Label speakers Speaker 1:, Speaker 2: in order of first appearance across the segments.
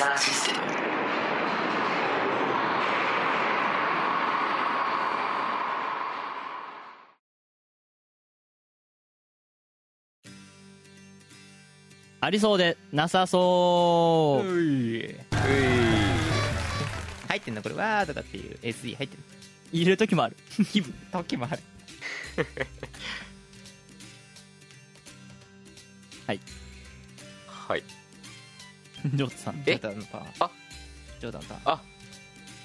Speaker 1: キサーシステム
Speaker 2: ありそうでなさそう。
Speaker 3: うい。入ってんのこれ。わーとかっていう SE 入ってんの。
Speaker 2: 入れる時もある。気分。
Speaker 3: 時もある。
Speaker 4: はい
Speaker 2: ジョータさん。
Speaker 3: ジョーダンのパワー。
Speaker 4: あ
Speaker 3: ジョーダンのパワー
Speaker 4: あ。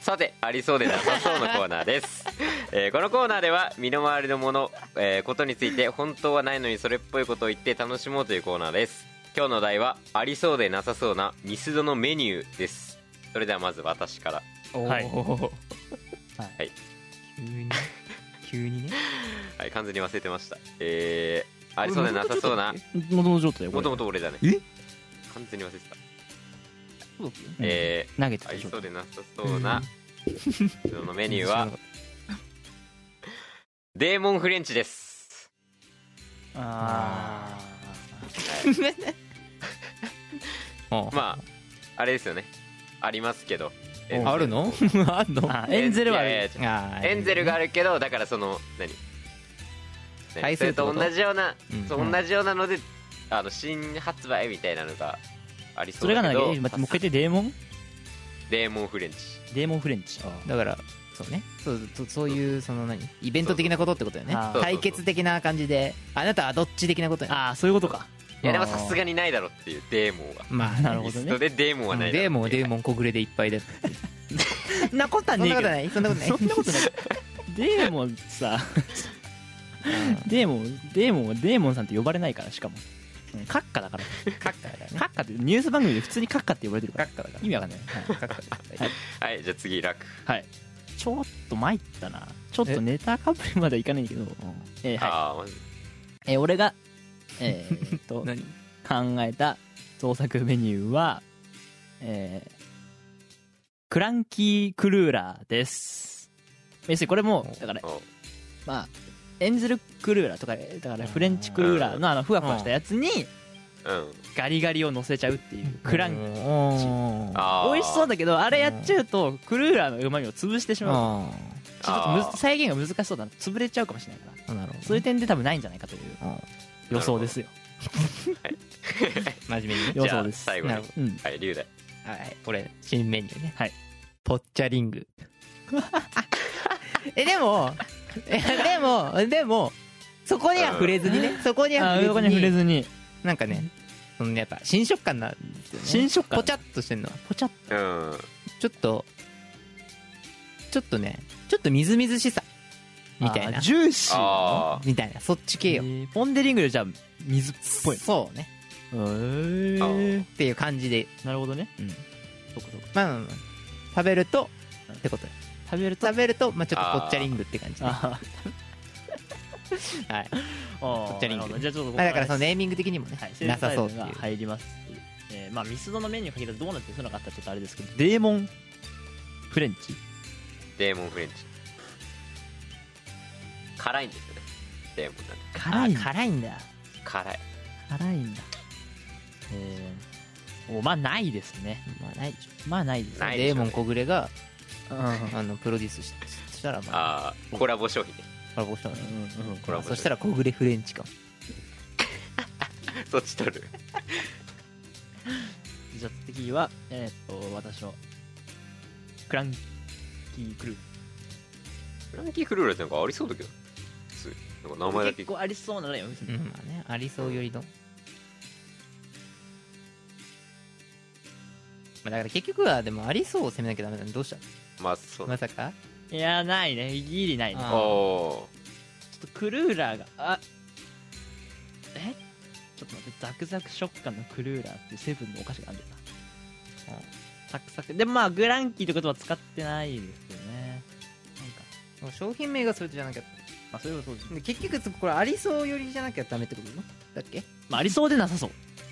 Speaker 4: さてありそうでなさそうのコーナーです、えーこのコーナーでは身の回りのもの、えーことについて本当はないのにそれっぽいことを言って楽しもうというコーナーです。今日のお題はありそうでなさそうなミスドのメニューです。それではまず私から。
Speaker 2: はい。
Speaker 4: はい。
Speaker 3: 急に 急にね。
Speaker 4: はい完全に忘れてました。えー、ありそうでなさそうな
Speaker 2: もともと
Speaker 4: 俺だね。
Speaker 2: え？
Speaker 4: 完全に忘れてた
Speaker 3: そうだっけ
Speaker 4: え
Speaker 2: 投げて
Speaker 4: ー、ありそうでなさそうなそのメニューは。デーモンフレンチです。
Speaker 2: あ
Speaker 3: お
Speaker 4: まああれですよね。ありますけど。
Speaker 3: あるの？あんの？
Speaker 2: ーあ。エンゼルはあ
Speaker 4: いやいや
Speaker 2: る。
Speaker 4: 違う
Speaker 3: あー
Speaker 4: エンゼルがあるけどだからその何？それと同じような、
Speaker 3: うん。
Speaker 4: 同じようなのであの新発売みたいなのがありそだけど。
Speaker 2: そうれがなんだっけ待ってもう一回言ってデーモン？
Speaker 4: デーモンフレンチ。
Speaker 2: デーモンフレンチ。
Speaker 3: だからそうね。そうそうそういうその何？イベント的なことってことよね。
Speaker 2: あー。
Speaker 3: 対決的な感じであなたはどっち的なことよ。ね
Speaker 2: ああ、そういうことか。
Speaker 4: いやでもさすがにないだろっていうデーモンは。
Speaker 3: まあ
Speaker 2: なるほどね。
Speaker 4: リスト。でデーモンはないだろ
Speaker 3: デーモンはデー
Speaker 4: ン
Speaker 3: モン小暮でいっぱいだ
Speaker 2: そんなことは
Speaker 3: そんなこと
Speaker 2: ねえけど。
Speaker 3: ない？そんなことない？
Speaker 2: そんなことない。デーモンさ、デーモン、デーモンはデーモンさんって呼ばれないから、しかも。うんカッカだから。
Speaker 3: カッカだからね
Speaker 2: カッカってニュース番組で普通にカッカって呼ばれてるから。
Speaker 3: カッカだから
Speaker 2: 意味わかんない。はい
Speaker 4: じゃあ次楽
Speaker 2: はい。ちょっと参ったな。ちょっとネタかぶりまではいかないんだけど、え？ーはい。えー俺が、えーっと、
Speaker 3: 何？
Speaker 2: 考えた創作メニューは、えー、クランキークルーラーです。要するにこれも、だから、
Speaker 4: お
Speaker 2: まあ、エンゼルクルーラーとか、だからフレンチクルーラーのあのふわふわしたやつに
Speaker 4: うん。
Speaker 2: ガリガリを乗せちゃうっていうクランキー。
Speaker 3: おー
Speaker 4: あー。
Speaker 2: 美味しそうだけど、あれやっちゃうと、クルーラーの旨味を潰してしまう。
Speaker 3: あ
Speaker 2: ちょっと再現が難しそうだな。潰れちゃうかもしれないから。
Speaker 3: ーなるほど
Speaker 2: そういう点で多分ないんじゃないかという予想ですよ。
Speaker 3: 真面目に
Speaker 2: 予想です。
Speaker 4: 最後に。
Speaker 2: うん。
Speaker 4: はい龍大。
Speaker 3: はい。これ新メニューね。
Speaker 2: はい。
Speaker 3: ポッチャリング。えでもえでもでもそこには触れずにね。そこには触れずに。
Speaker 2: 触れずに。
Speaker 3: なんかねそのやっぱ新食感なんですよね。
Speaker 2: 新食感？
Speaker 3: ポチャっとしてんの
Speaker 2: ポチャッ
Speaker 4: うん。
Speaker 3: ちょっとちょっとねちょっとみずみずしさ。みたいな。
Speaker 2: ジューシー
Speaker 4: あ
Speaker 3: みたいな。そっち系よ。
Speaker 2: えーポン・デ・リングよりじゃあ水っぽい
Speaker 3: そうね。
Speaker 2: へ
Speaker 4: あ
Speaker 2: ー。
Speaker 3: っていう感じで。
Speaker 2: なるほどね。
Speaker 3: うん。
Speaker 2: そこそこ
Speaker 3: まあまあまあ。食べるとってことよ
Speaker 2: 食べると？
Speaker 3: 食べるとまあちょっとポッチャリングって感じね。
Speaker 2: あ
Speaker 3: はい。
Speaker 2: ポ
Speaker 3: ッチャリング
Speaker 2: じゃあちょっと
Speaker 3: だからそのネーミング的にもね
Speaker 2: はい、
Speaker 3: なさそうっていう。
Speaker 2: が入ります。えーまあミスドのメニューかけたらどうなってそうなかったらちょっとあれですけど。デーモンフレンチ？
Speaker 4: デーモンフレンチ。辛いんですよね。デーモンなんで
Speaker 2: 辛い
Speaker 3: あ辛いんだ。
Speaker 4: 辛い。
Speaker 2: 辛いんだ。えー、おまあないですね。
Speaker 3: まあないでしょ。
Speaker 2: まあないです
Speaker 4: ないでしょうね。
Speaker 3: デーモン小暮が
Speaker 2: うん
Speaker 3: あのプロデュースししたらまあ
Speaker 4: ああコラボ商品ね。
Speaker 3: コラボしたのね
Speaker 2: うんうん。
Speaker 4: コラボ
Speaker 3: そしたら小暮フレンチか
Speaker 4: そっち取る。
Speaker 2: じゃあ次はえーっと私のクランキークルー。
Speaker 4: フランキー・クルーってなんかありそうだけど。普通。なんか名前だけ。
Speaker 2: 結構ありそうなラインを見せて
Speaker 3: うん。まあねありそうよりの。まあだから結局はでもありそうを攻めなきゃダメなのどうした？
Speaker 4: まあそう。
Speaker 3: まさか？
Speaker 2: いやないね。ギリないね。
Speaker 3: あ
Speaker 2: ち
Speaker 4: お
Speaker 2: ょ
Speaker 4: お
Speaker 2: っとクルーラーがあえ？ちょっと待ってザクザク食感のクルーラーっていうセブンのお菓子があるんだよな。サクサク。でもまあグランキーって言葉は使ってないですよね。なんか
Speaker 3: 商品名がそれじゃなきゃ
Speaker 2: まあそれはそうです。
Speaker 3: で結局これありそうよりじゃなきゃダメってこと？だっけ？
Speaker 2: まあありそうでなさそう。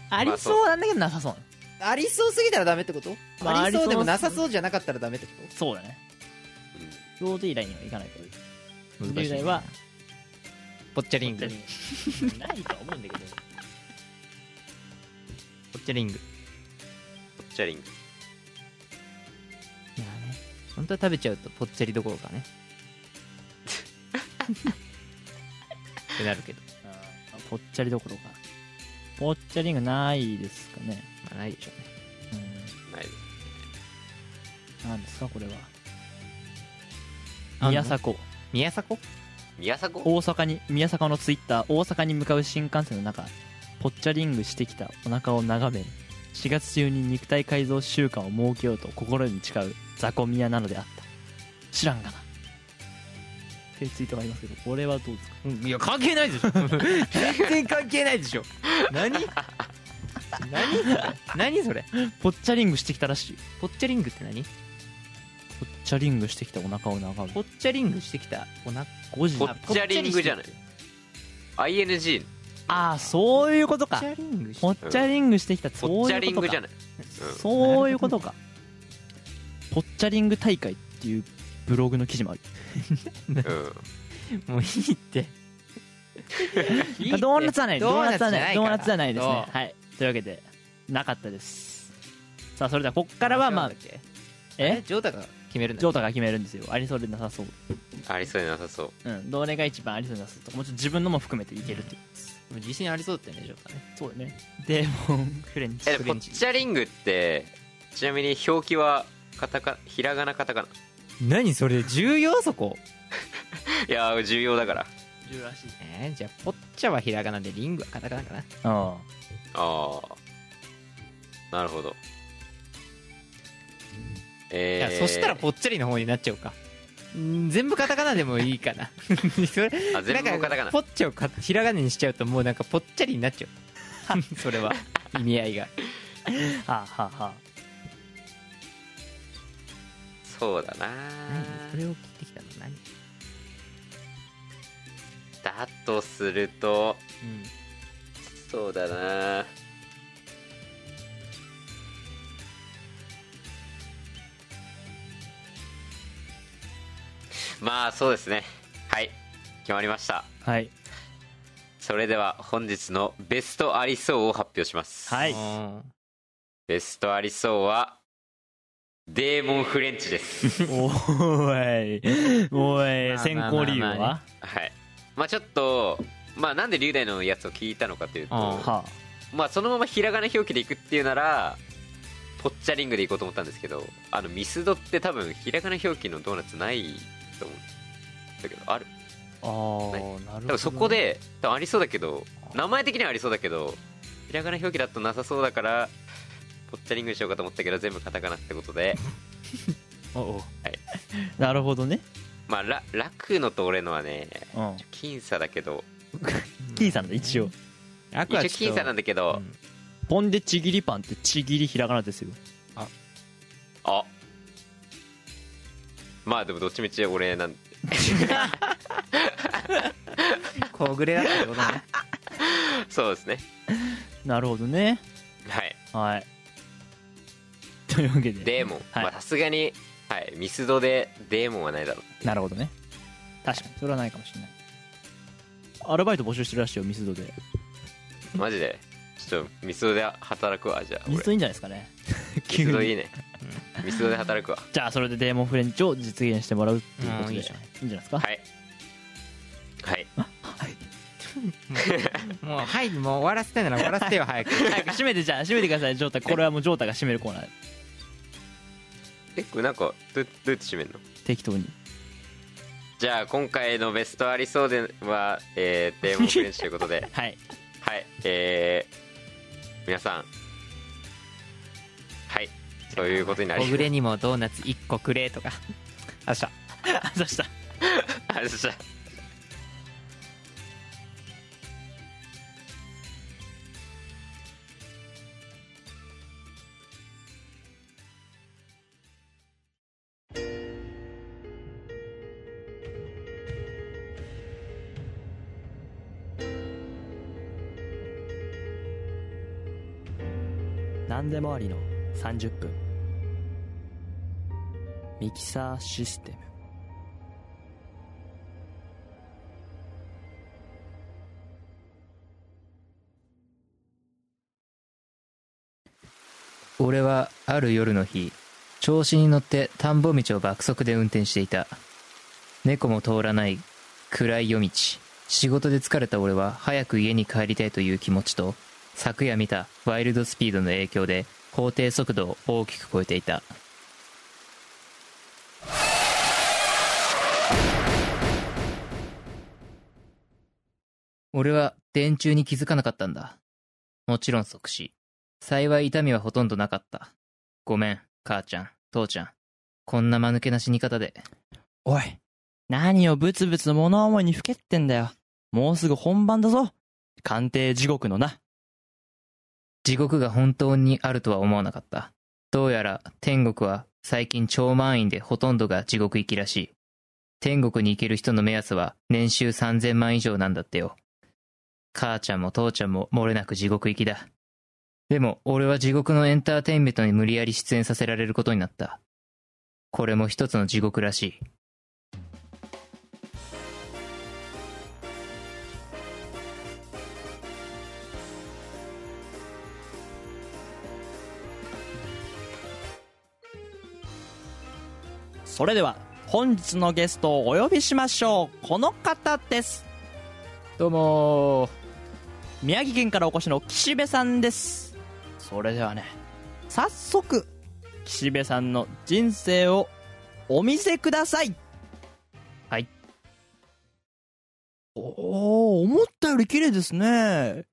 Speaker 2: ありそうなんだけどなさそう
Speaker 3: ありそうすぎたらダメってこと、
Speaker 2: まあ
Speaker 3: ありそうでもなさそうじゃなかったらダメってこ
Speaker 2: そうだねちょうどいいラインにはいかないけど
Speaker 3: と
Speaker 2: 10代は
Speaker 3: ぽっちゃリング。
Speaker 2: ないとは思うんだけど。
Speaker 3: ぽっちゃリング。い
Speaker 4: ポッチャリング。
Speaker 3: やね。本当は食べちゃうとぽっちゃりどころかね。ってなるけど。
Speaker 2: あぽっちゃりどころかぽっちゃりングないですかね。
Speaker 3: まあないでしょうね。
Speaker 2: うん。
Speaker 4: ないです。
Speaker 2: 何ですかこれは。宮迫。
Speaker 3: 宮迫？
Speaker 4: 宮迫？
Speaker 2: 大阪に宮迫のツイッター大阪に向かう新幹線の中ぽっちゃリングしてきたお腹を眺め4月中に肉体改造習慣を設けようと心に誓う雑魚宮なのであった。知らんがないうツイートがありますけどこれはどうですか？
Speaker 3: うんいや関係ないでしょ。全然関係ないでしょ。何？何？それ何それ？
Speaker 2: ぽっちゃリングしてきたらしい。
Speaker 3: ぽっちゃリングって何？
Speaker 2: ぽっちゃリングしてきたお腹を眺め。
Speaker 3: ぽっちゃリングしてきたおな
Speaker 2: 5時
Speaker 4: ポッチャリングじゃない。ING
Speaker 2: ああそういうことか。
Speaker 3: ぽっちゃリングして
Speaker 2: ぽっちゃリングしてきた
Speaker 4: ポ
Speaker 2: そう
Speaker 4: ッチャ
Speaker 2: いうことか。
Speaker 4: リングじゃない。うん。
Speaker 2: そういうことか。ぽっちゃリング大会っていうブログの記事もある。
Speaker 4: うん。
Speaker 3: もういいって。
Speaker 2: ドーナツはない。ドーナツはないドーナツはないですね。はい。というわけでなかったです。さあそれではこっからはまあ
Speaker 3: え？
Speaker 2: え？
Speaker 3: ジョータが決めるんだ
Speaker 2: ジョータが決めるんですよ。ありそうでなさそう。
Speaker 4: ありそうでなさそう。
Speaker 2: うん。どれが一番ありそうでなさそうとかもちろん自分のも含めていけるっていう
Speaker 3: でも自信ありそうだったよねジョータね。
Speaker 2: そうだねデーモンフレンチ。
Speaker 4: えポッチャリングってちなみに表記はカタカひらがなカタカナ
Speaker 3: 何それ重要そこ？
Speaker 4: いやー重要だから。
Speaker 2: 10らしい。
Speaker 3: えーじゃあポッチャはひらがなでリングはカタカナかな？
Speaker 2: あ
Speaker 4: ああなるほど。えー、
Speaker 3: いやそしたらぽっちゃりの方になっちゃうか。うん全部カタカナでもいいかな。そ れ
Speaker 4: あ全部
Speaker 3: なんか
Speaker 4: カタカナ。
Speaker 3: ポッチャをかひらがなにしちゃうともうなんかぽっちゃりになっちゃう。それは。意味合いが。
Speaker 2: あはあはあはあ
Speaker 4: そうだな。
Speaker 3: 何？それを聞いてきたの？何？
Speaker 4: だとすると
Speaker 3: うん
Speaker 4: そうだな。まあそうですね。はい。決まりました。
Speaker 2: はい。
Speaker 4: それでは本日のベストありそうを発表します。
Speaker 2: はい。
Speaker 3: うん。
Speaker 4: ベストありそうはデーモンフレンチです。
Speaker 2: おーい。お
Speaker 3: まあ
Speaker 2: い選考理由は？
Speaker 4: はい。まあちょっとまあなんで龍大のやつを聞いたのかというと
Speaker 3: あ
Speaker 2: は
Speaker 4: まあそのままひらがな表記でいくっていうならポッチャリングでいこうと思ったんですけどあのミスドって多分ひらがな表記のドーナツないと思うんだけどある？
Speaker 2: ああーなるほどね。
Speaker 4: 多分そこで多分ありそうだけど名前的にはありそうだけどひらがな表記だとなさそうだからポッチャリングにしようかと思ったけど全部カタカナってことで。
Speaker 2: おおなるほどね。
Speaker 4: まあラ楽のと俺のはね
Speaker 2: うん。
Speaker 4: 僅差だけど。
Speaker 2: キーさんだ一応。
Speaker 3: 楽は
Speaker 4: 一応僅差なんだけど、
Speaker 3: うん。
Speaker 2: ポンデちぎりパンってちぎりひらがなですよ。
Speaker 4: あ。まあでもどっちみち俺なん
Speaker 3: 小暮だったってことね。
Speaker 4: そうですね。
Speaker 2: なるほどね。
Speaker 4: はい。
Speaker 2: はいというわけで。
Speaker 4: デーモン。
Speaker 2: はい。
Speaker 4: まあさすがにはいミスドでデーモンはないだろう
Speaker 2: なるほどね。確かに。それはないかもしれない。アルバイト募集してるらしいよミスドで。
Speaker 4: マジで？ちょっとミスドで働くわじゃあ俺。
Speaker 2: ミスドいいんじゃないですかね。
Speaker 4: ミスドい
Speaker 2: い
Speaker 4: いねミスドで働くわ。
Speaker 2: じゃあそれでデーモンフレンチを実現してもらうっていうことで。いいん
Speaker 3: う。んいいじゃん
Speaker 2: じゃないですか？
Speaker 4: はい。はい。
Speaker 3: もうはいもう終わらせたいなら終わらせてよ早く。
Speaker 2: 早く閉めてじゃあ閉めてください。ジョータこれはもうジョータが閉めるコーナー
Speaker 4: えこれなんかどうどうやって締めんの？
Speaker 2: 適当に。
Speaker 4: じゃあ今回のベストありそうでは、えー、デーモンフレンチということで。
Speaker 2: はい。
Speaker 4: はい。えー、皆さん。はい。そういうことになり
Speaker 3: 小暮にもドーナツ1個くれとか。
Speaker 2: あした。
Speaker 4: ありがとうございました
Speaker 2: でもありの30分。ミキサーシステム。
Speaker 3: 俺はある夜の日調子に乗って田んぼ道を爆速で運転していた。猫も通らない暗い夜道。仕事で疲れた俺は早く家に帰りたいという気持ちと昨夜見たワイルドスピードの影響で法定速度を大きく超えていた。俺は電柱に気づかなかったんだ。もちろん即死。幸い痛みはほとんどなかった。ごめん母ちゃん父ちゃん。こんな間抜けな死に方で。
Speaker 2: おい何をブツブツ物思いにふけってんだよ。もうすぐ本番だぞ。鑑定地獄のな。
Speaker 3: 地獄が本当にあるとは思わなかった。どうやら天国は最近超満員でほとんどが地獄行きらしい。天国に行ける人の目安は年収3000万以上なんだってよ。母ちゃんも父ちゃんも漏れなく地獄行きだ。でも俺は地獄のエンターテインメントに無理やり出演させられることになった。これも一つの地獄らしい。
Speaker 2: それでは本日のゲストをお呼びしましょう。この方です。
Speaker 3: どうも
Speaker 2: 宮城県からお越しの岸辺さんです。それではね早速岸辺さんの人生をお見せください。
Speaker 3: はい。
Speaker 2: おお思ったより綺麗ですね。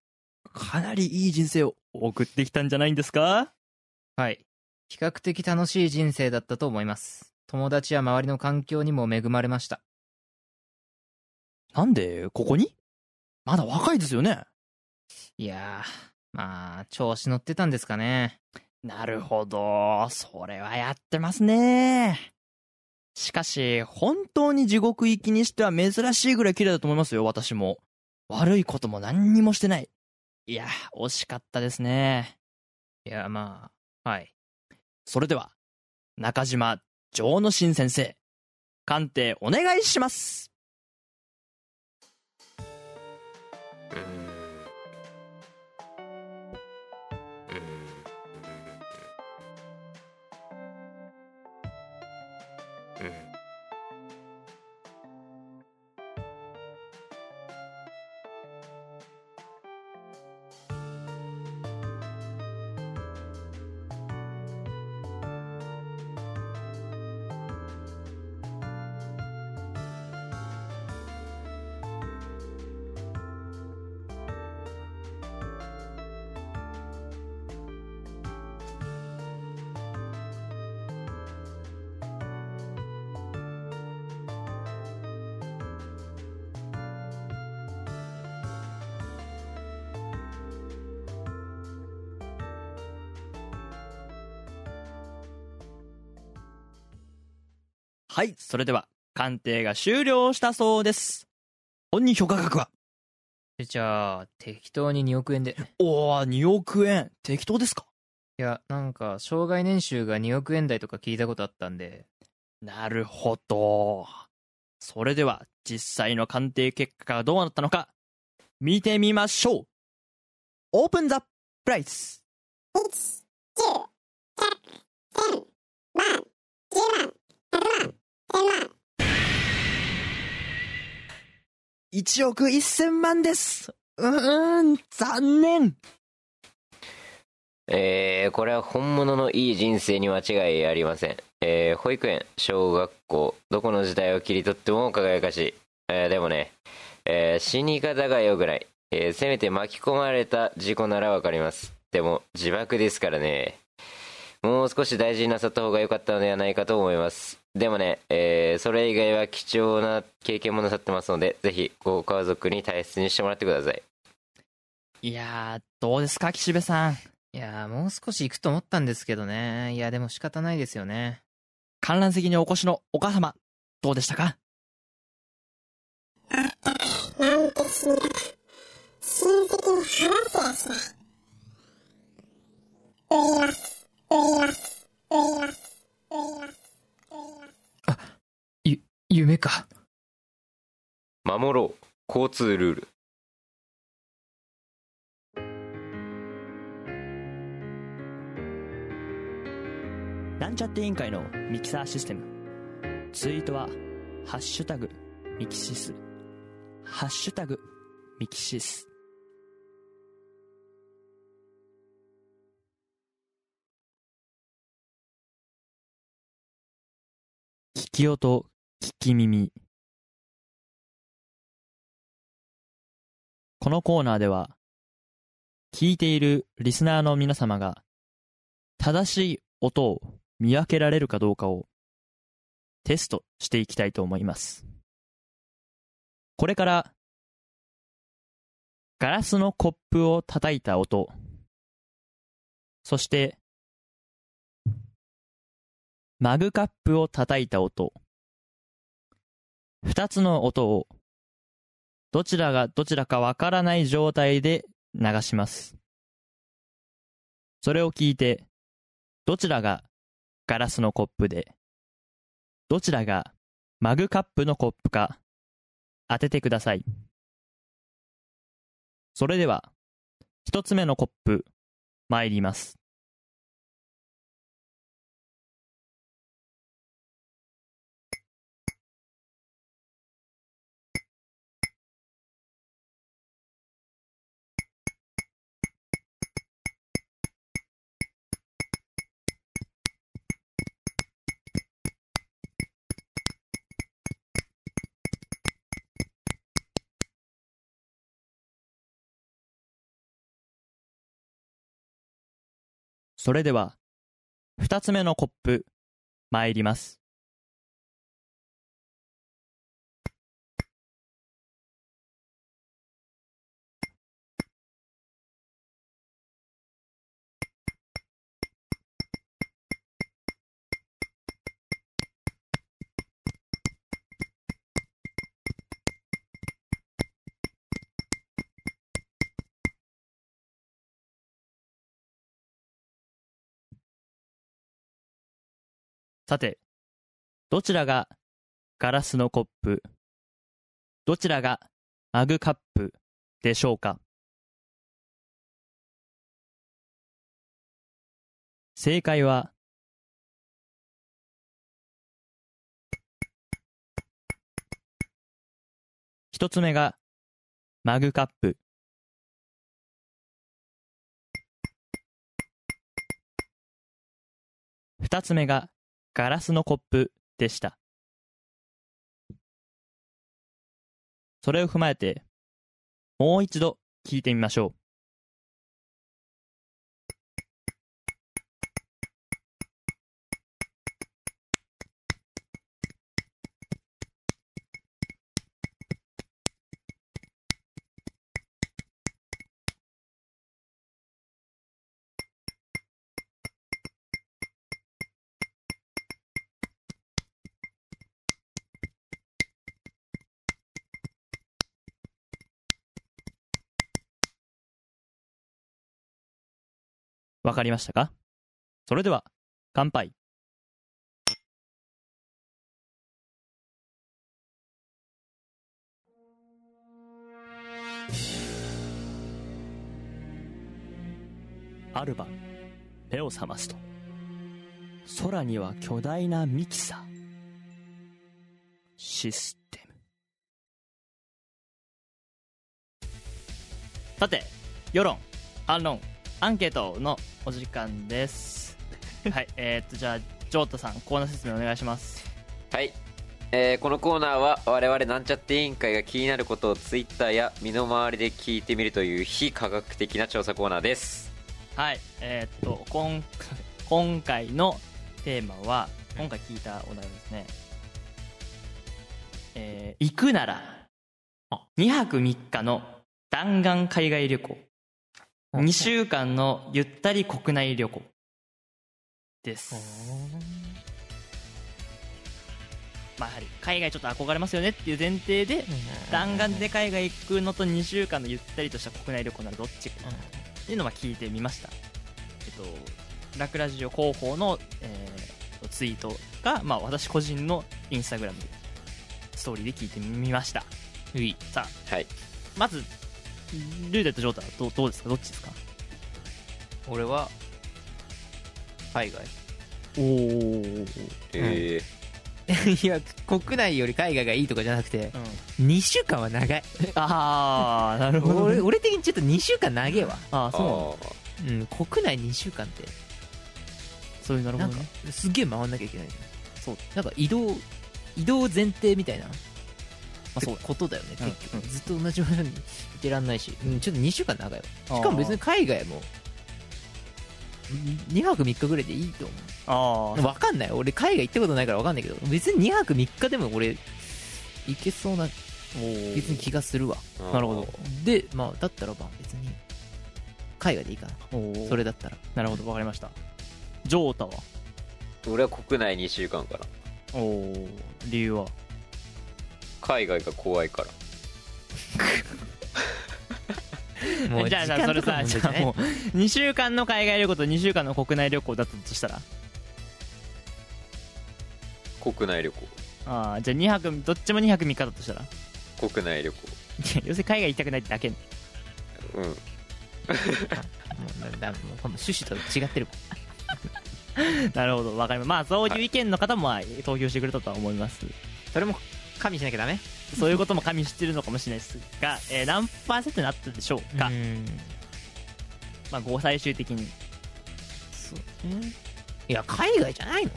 Speaker 2: かなりいい人生を。送ってきたんじゃないんですか？
Speaker 3: はい。比較的楽しい人生だったと思います。友達や周りの環境にも恵まれました。
Speaker 2: なんで？ここに？まだ若いですよね
Speaker 3: いやー、まあ、調子乗ってたんですかね。
Speaker 2: なるほど。それはやってますね。しかし、本当に地獄行きにしては珍しいぐらい綺麗だと思いますよ、私も。悪いことも何にもしてない。いや、惜しかったですね。
Speaker 3: いや、まあ、はい。
Speaker 2: それでは、中島城之進先生、鑑定お願いします。
Speaker 4: うん
Speaker 2: はい、それでは、鑑定が終了したそうです。本人評価額は？
Speaker 3: えじゃあ、適当に2億円で。
Speaker 2: おー、2億円。適当ですか？
Speaker 3: いや、なんか、障害年収が2億円台とか聞いたことあったんで、
Speaker 2: なるほど。それでは、実際の鑑定結果がどうなったのか、見てみましょう。オープンザプライス。1億1000万です。うーん、残念。
Speaker 4: えー、これは本物のいい人生に間違いありません。
Speaker 5: えー保育園小学校どこの時代を切り取っても輝かしい、えーでもね、えー死に方が良くない、えーせめて巻き込まれた事故ならわかります。でも自爆ですからね。もう少し大事になさった方が良かったのではないかと思いますでもね、えーそれ以外は貴重な経験もなさってますのでぜひご家族に大切にしてもらってください
Speaker 2: いやー、どうですか、岸辺さん。
Speaker 3: いやー、もう少し行くと思ったんですけどね。いや、でも仕方ないですよね。
Speaker 2: 観覧席にお越しのお母様、どうでしたか？
Speaker 6: なんて死に方。親戚に話すやしない。ウイラス、ウイラス、ウイラス、ウイラス、ウイラス。
Speaker 3: ゆ、夢か。
Speaker 5: 守ろう交通ルール
Speaker 2: なんちゃって委員会のミキサーシステム。ツイートは、ハッシュタグ、ミキシス。ハッシュタグ、ミキシス。き音、聞き耳。このコーナーでは、聞いているリスナーの皆様が、正しい音を見分けられるかどうかをテストしていきたいと思います。これから、ガラスのコップを叩いた音、そして、マグカップを叩いた音、二つの音を、どちらがどちらかわからない状態で流します。それを聞いて、どちらがガラスのコップで、どちらがマグカップのコップか当ててください。それでは、一つ目のコップ、参ります。それでは、二つ目のコップ、参ります。さて、どちらがガラスのコップ、どちらがマグカップでしょうか？正解は、一つ目がマグカップ。二つ目がガラスのコップでした。それを踏まえて、もう一度聞いてみましょう。わかりましたか？それでは、乾杯。ある晩、目を覚ますと、空には巨大なミキサー。システム。さて、世論、反論、アンケートのお時間です。はい、えー、っと、じゃあ、ジョータさんコーナー説明お願いします。
Speaker 4: はい、えーこのコーナーは我々なんちゃって委員会が気になることをツイッターや身の回りで聞いてみるという非科学的な調査コーナーです。
Speaker 2: はいえーっと今 今回のテーマは今回聞いたお題はですね。えー行くなら。2泊3日の弾丸海外旅行2週間のゆったり国内旅行。です。まあやはり海外ちょっと憧れますよねっていう前提で弾丸で海外行くのと2週間のゆったりとした国内旅行ならどっちか。っていうのをまあ聞いてみました。えっとラクラジオ広報の、えーツイートが、まあ、私個人のインスタグラムでストーリーで聞いてみました。さあ
Speaker 4: はい。
Speaker 2: まずルーデット・ジョータはどうどうですか？どっちですか？
Speaker 3: 俺は海外。
Speaker 2: おお、
Speaker 4: え
Speaker 3: い。や国内より海外がいいとかじゃなくて
Speaker 2: うん、
Speaker 3: 2週間は長い。
Speaker 2: ああなるほど、
Speaker 3: 俺俺的にちょっと2週間長えわ。
Speaker 4: ー、
Speaker 2: ああそうなんだ。
Speaker 3: うん国内2週間って。
Speaker 2: そういうなるほ
Speaker 3: なんか
Speaker 2: どね
Speaker 3: すっげえ回んなきゃいけない。
Speaker 2: そう。
Speaker 3: なんか移動移動前提みたいな
Speaker 2: あそうだ
Speaker 3: ことだよね
Speaker 2: うん。
Speaker 3: 結局、
Speaker 2: うん。
Speaker 3: ずっと同じ場所にいてらんないし、うん、ちょっと2週間長いわ。しかも別に海外も2泊3日ぐらいでいいと思
Speaker 2: あ
Speaker 3: う分かんない俺海外行ったことないから分かんないけど別に2泊3日でも俺行けそうな
Speaker 2: あ
Speaker 3: 別に気がするわ。
Speaker 2: なるほど。
Speaker 3: でまあだったらまあ別に海外でいいかな。それだったら。
Speaker 2: なるほどわかりました。ジョータは？
Speaker 4: 俺は国内2週間かな
Speaker 2: おお理由は？
Speaker 4: 海外が怖いから。
Speaker 3: もう
Speaker 2: じゃあじゃあ
Speaker 3: 時間
Speaker 2: それ
Speaker 3: とか
Speaker 2: さじ
Speaker 3: の問題じゃ
Speaker 2: あもう。2週間の海外旅行と2週間の国内旅行だったとしたら？
Speaker 4: 国内旅行。
Speaker 2: ああじゃあ2泊どっちも2泊3日だとしたら？
Speaker 4: 国内旅行。
Speaker 2: いや要するに海外行きたくないだけ
Speaker 4: うん。
Speaker 3: もうだだもうこの趣旨と違ってる
Speaker 2: なるほどわかりますまあそういう意見の方もまあ投票してくれたとは思います。
Speaker 3: それも加味しなきゃダメ？
Speaker 2: そういうことも加味してるのかもしれないですが、えー何パーセントになったでしょうか、
Speaker 3: うん。
Speaker 2: まあ、5最終的に。
Speaker 3: いや海外じゃないの？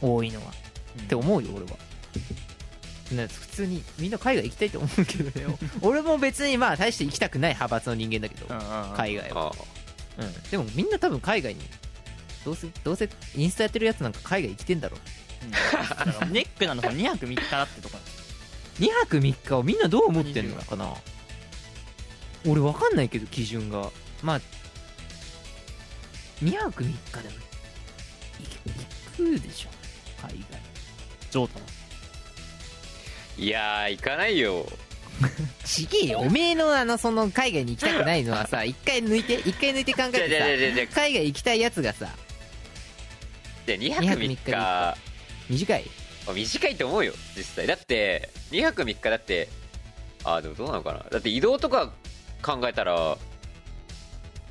Speaker 3: 多いのは、
Speaker 2: うん。
Speaker 3: って思うよ俺は。ね普通にみんな海外行きたいと思うけどね。俺も別にまあ大して行きたくない派閥の人間だけど、海外は、
Speaker 4: あ
Speaker 3: うん、でもみんな多分海外にどうせどうせインスタやってるやつなんか海外行きてんだろ
Speaker 2: うん。ネックなのその2泊3日だってとこなんです
Speaker 3: 2泊3日をみんなどう思ってんのかな？俺わかんないけど基準が。まあ2泊3日でも行くでしょ。海外。
Speaker 2: ジョータ
Speaker 4: いやー行かないよ。
Speaker 3: ちげえよ。おめえのあのその海外に行きたくないのはさ 一回抜いて一回抜いて考えてさ海外行きたいやつがさ。
Speaker 4: じゃあ2泊
Speaker 3: 2泊
Speaker 4: 3
Speaker 3: 3
Speaker 4: 日
Speaker 3: 日短い。
Speaker 4: まあ短いと思うよ実際。だって2泊3日だってあーでもどうなのかな。だって移動とか考えたら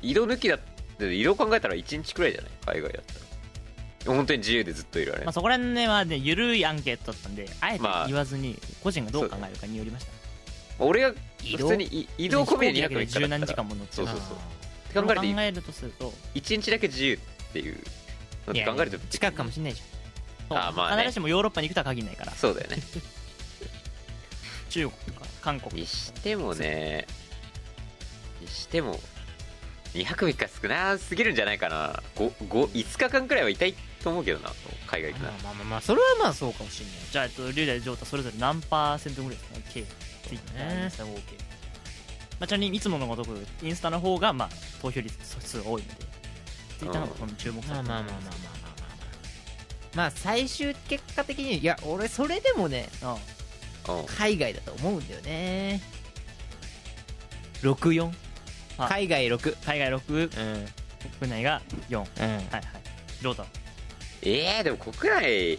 Speaker 4: 移動抜きだって移動考えたら1日くらいじゃない？海外だったら。本当に自由でずっといられる、
Speaker 2: まあ、そこら辺はねゆるいアンケートだったんであえて
Speaker 4: まあ
Speaker 2: 言わずに個人がどう考えるかによりました、
Speaker 4: 俺が
Speaker 3: 移動
Speaker 4: 普通にい移動込みで2泊3日
Speaker 2: 十何時間も乗っちゃう
Speaker 4: そうそうそう。
Speaker 2: そ
Speaker 4: って考えると
Speaker 2: すると
Speaker 4: 1日だけ自由っていう。考えると
Speaker 3: 近くかもしんないじ
Speaker 2: そう
Speaker 4: あまあね。
Speaker 2: 必ずしもヨーロッパに行くとは限らないから。
Speaker 4: そうだよね。
Speaker 2: 中国とか韓国。
Speaker 4: にしてもねにしても2泊3日少なすぎるんじゃないかな。5, 5, 5日間くらいはいたいと思うけどな海外行くなら。
Speaker 3: まあまあまあそれはまあそうかもしんない。
Speaker 2: じゃあ、えっと、リュウダイ、ジョータ、それぞれ何パーセントぐらいですかね、計、ツイッター、インスタ合計。まあ、ちなみに、いつものごとく、インスタの方が、まあ、投票率数が多いので、ツイッターの方が注目されてる。
Speaker 3: まあまあまあまあまあまあ最終結果的にいや俺それでもね
Speaker 2: あ
Speaker 4: うん。
Speaker 3: 海外だと思うんだよね。64
Speaker 2: あ
Speaker 3: 海外6
Speaker 2: あ海外6、
Speaker 3: うん。
Speaker 2: 国内が4。はい
Speaker 3: うん。
Speaker 2: はい。ジョータ。
Speaker 4: えー、でも国内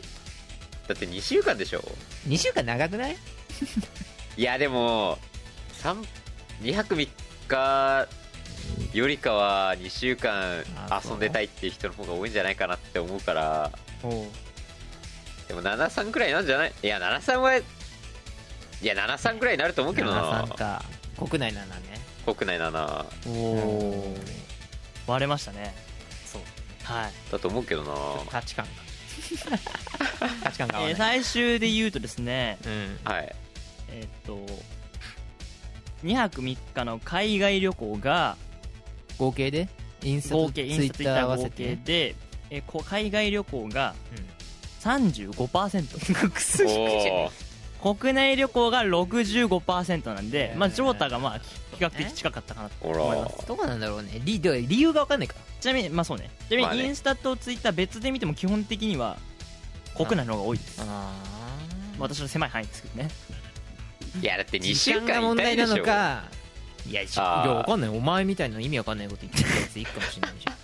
Speaker 4: だって2週間でしょ
Speaker 3: ？2週間長くない？
Speaker 4: いやでも3 2泊3日よりかは2週間遊んでたいっていう人の方が多いんじゃないかなって思うから。
Speaker 2: お
Speaker 4: でも73くらいなんじゃない？いや73はいや73くらいになると思うけどな。
Speaker 3: 73か。国内なんだね。
Speaker 4: 国内だな
Speaker 2: おお割れましたね。そう。はい。
Speaker 4: だと思うけどな。
Speaker 3: 価値観が。価値観が合わない、
Speaker 2: えー最終で言うとですね。
Speaker 3: うん。
Speaker 4: はい。
Speaker 2: えーっと2泊3日の海外旅行が
Speaker 3: 合計で？インスタと
Speaker 2: 合計イン
Speaker 3: ツイッタ
Speaker 2: スタツイッター合
Speaker 3: わせて
Speaker 2: 計で、えーこ海外旅行が35%
Speaker 3: くす
Speaker 4: おお
Speaker 2: 国内旅行が65%なんで、まあ、ジョータがまあ比較的近かったかなと
Speaker 4: ほ
Speaker 2: 思います。
Speaker 4: ら
Speaker 3: どうなんだろうね。理で理由が分かんないから。
Speaker 2: ちなみにまあそうね。ちなみにインスタとツイッター別で見ても基本的には国内の方が多いです。
Speaker 3: あ
Speaker 2: 私の狭い範囲ですけどね。
Speaker 4: いやだって2
Speaker 3: 時
Speaker 4: 週間
Speaker 3: 間が問題なのか。いやいや分かんない。お前みたいな意味わかんないこと言ってるやついくかもしれないじゃん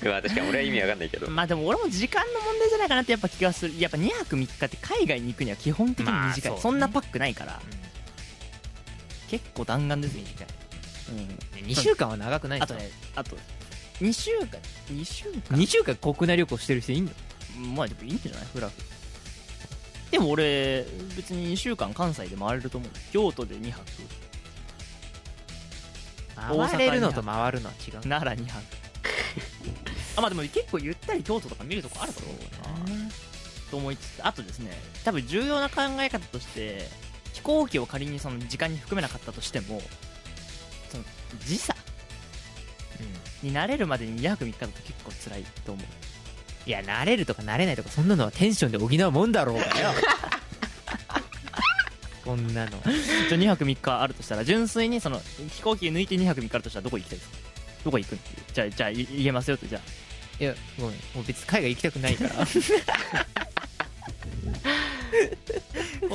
Speaker 4: まあ確かに俺は意味わかんないけど。
Speaker 2: まあでも俺も時間の問題じゃないかなってやっぱ気がする。やっぱ2泊3日って海外に行くには基本的に短い、
Speaker 3: まあそうね。
Speaker 2: そんなパックないから。結構弾丸ですね
Speaker 3: 短い
Speaker 2: うん
Speaker 3: 2週間は長くない
Speaker 2: あとねあと2週間2週間
Speaker 3: ？2週間国内旅行してる人いんの？
Speaker 2: まあでもいいんじゃない？フラフ。でも俺別に2週間関西で回れると思う。京都で2泊。
Speaker 3: 回れるのと回るのは違う。
Speaker 2: 奈良2泊あまあでも結構ゆったり京都とか見るとこあるだろうな。と思いつつあとですね多分重要な考え方として飛行機を仮にその時間に含めなかったとしてもその時差に慣れるまでに2泊3日だと結構辛いと思う。
Speaker 3: いや慣れるとか慣れないとかそんなのはテンションで補うもんだろうがよ。こんなの。
Speaker 2: じゃあ2泊3日あるとしたら純粋にその飛行機抜いて2泊3日あるとしたらどこ行きたいですか？どこ行くん？っていうじゃあじゃあい言えますよってじゃあ
Speaker 3: いやごめん。もう別に海外行きたくないから。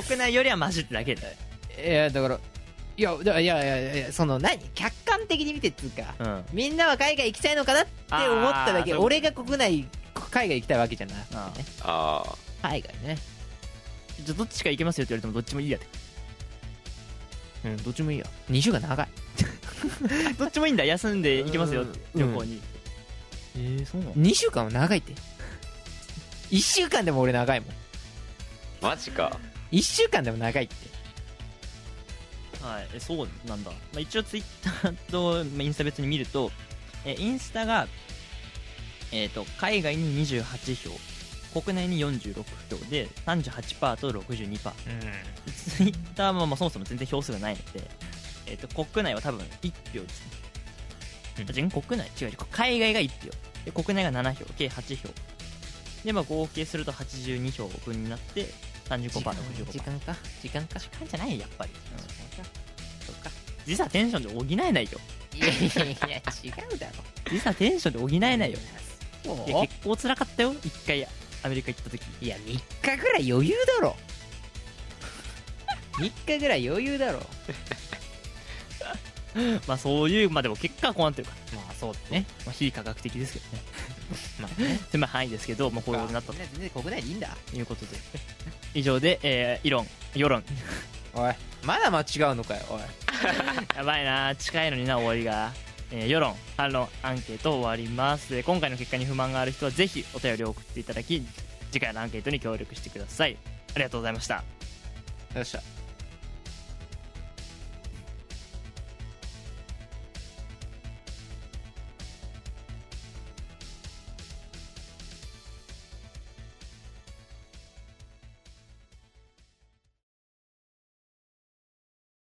Speaker 2: 国内よりはマシってだけで
Speaker 3: いやだからいやだいやいやいやその何？客観的に見てっつうか。
Speaker 2: うん。
Speaker 3: みんなは海外行きたいのかなって思っただけ。
Speaker 2: あーそういうこと
Speaker 3: 俺が国内海外行きたいわけじゃなくて
Speaker 2: あ
Speaker 3: ね。
Speaker 4: ああ
Speaker 3: 海外ね。
Speaker 2: じゃあどっちか行けますよって言われてもどっちもいいやで
Speaker 3: うんどっちもいいよ。2週間長い。
Speaker 2: どっちもいいんだ。休んで行けますよ
Speaker 3: うん。
Speaker 2: 旅行にえー、そうなの
Speaker 3: ？2週間は長いって。1週間でも俺長いもん。
Speaker 4: マジか。
Speaker 3: 1週間でも長いって。
Speaker 2: はい、えそうなんだ、まあ、一応ツイッターと、まあ、インスタ別に見ると、えインスタが、えー、と海外に28票。国内に46票で38%と62%ツイッターもまあそもそも全然票数がないので、えー、と国内は多分1票ですね、う国内違う違う海外が1票。で国内が7票計8票。で、まあ、合計すると82票分になって35%
Speaker 3: 時間
Speaker 2: 65%
Speaker 3: 時間か。時間か。
Speaker 2: 時間じゃないやっぱり、
Speaker 3: そっか。
Speaker 2: 時差テンションで補えないよ。
Speaker 3: いやいやいや違うだろ。
Speaker 2: 時差テンションで補えないよ。いや結構辛かったよ。一回アメリカ行った時。
Speaker 3: いや3日ぐらい余裕だろ。3日ぐらい余裕だろ
Speaker 2: まあそういうまあでも結果はこうなってるか
Speaker 3: まあそうだ
Speaker 2: らね、まあ、非科学的ですけどね。
Speaker 3: まあね。
Speaker 2: 狭い範囲ですけど、まあ、こういうことになった
Speaker 3: 全然国内でいいんだ。
Speaker 2: ということで。以上で、えー、異論世論
Speaker 3: おいまだ間違うのかよおい。
Speaker 2: やばいな。近いのにな終わりが、えー世論反論アンケート終わります。で今回の結果に不満がある人はぜひお便りを送っていただき次回のアンケートに協力してください。ありがとうございました。
Speaker 3: よっしゃ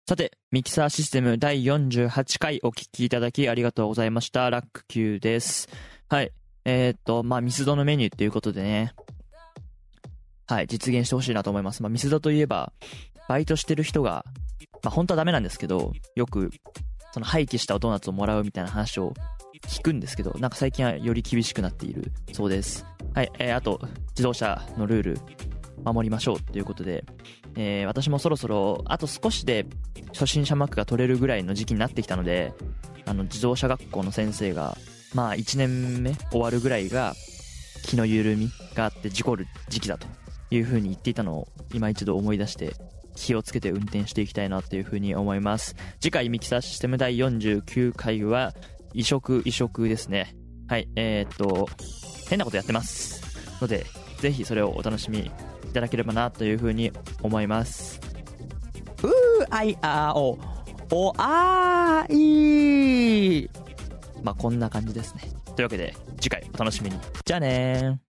Speaker 2: さて、ミキサーシステム第48回お聞きいただきありがとうございました。ラック Q です。はい。えー、っと、まあ、ミスドのメニューっていうことでね。はい、実現してほしいなと思います。まあ、ミスドといえば、バイトしてる人が、まあ、本当はダメなんですけど、よく、その廃棄したドーナツをもらうみたいな話を聞くんですけど、なんか最近はより厳しくなっているそうです。はい、えー、あと、自動車のルール、守りましょうということで、えー私もそろそろ、あと少しで初心者マークが取れるぐらいの時期になってきたので、あの、自動車学校の先生が、まあ、1年目終わるぐらいが、気の緩みがあって事故る時期だというふうに言っていたのを、今一度思い出して、気をつけて運転していきたいなというふうに思います。次回ミキサーシステム第49回は、移植移植ですね。はい、えー、っと、変なことやってます。ので、ぜひそれをお楽しみいただければなというふうに思います。うーあいあーお、おあーいまあこんな感じですね。というわけで、次回お楽しみにじゃあねー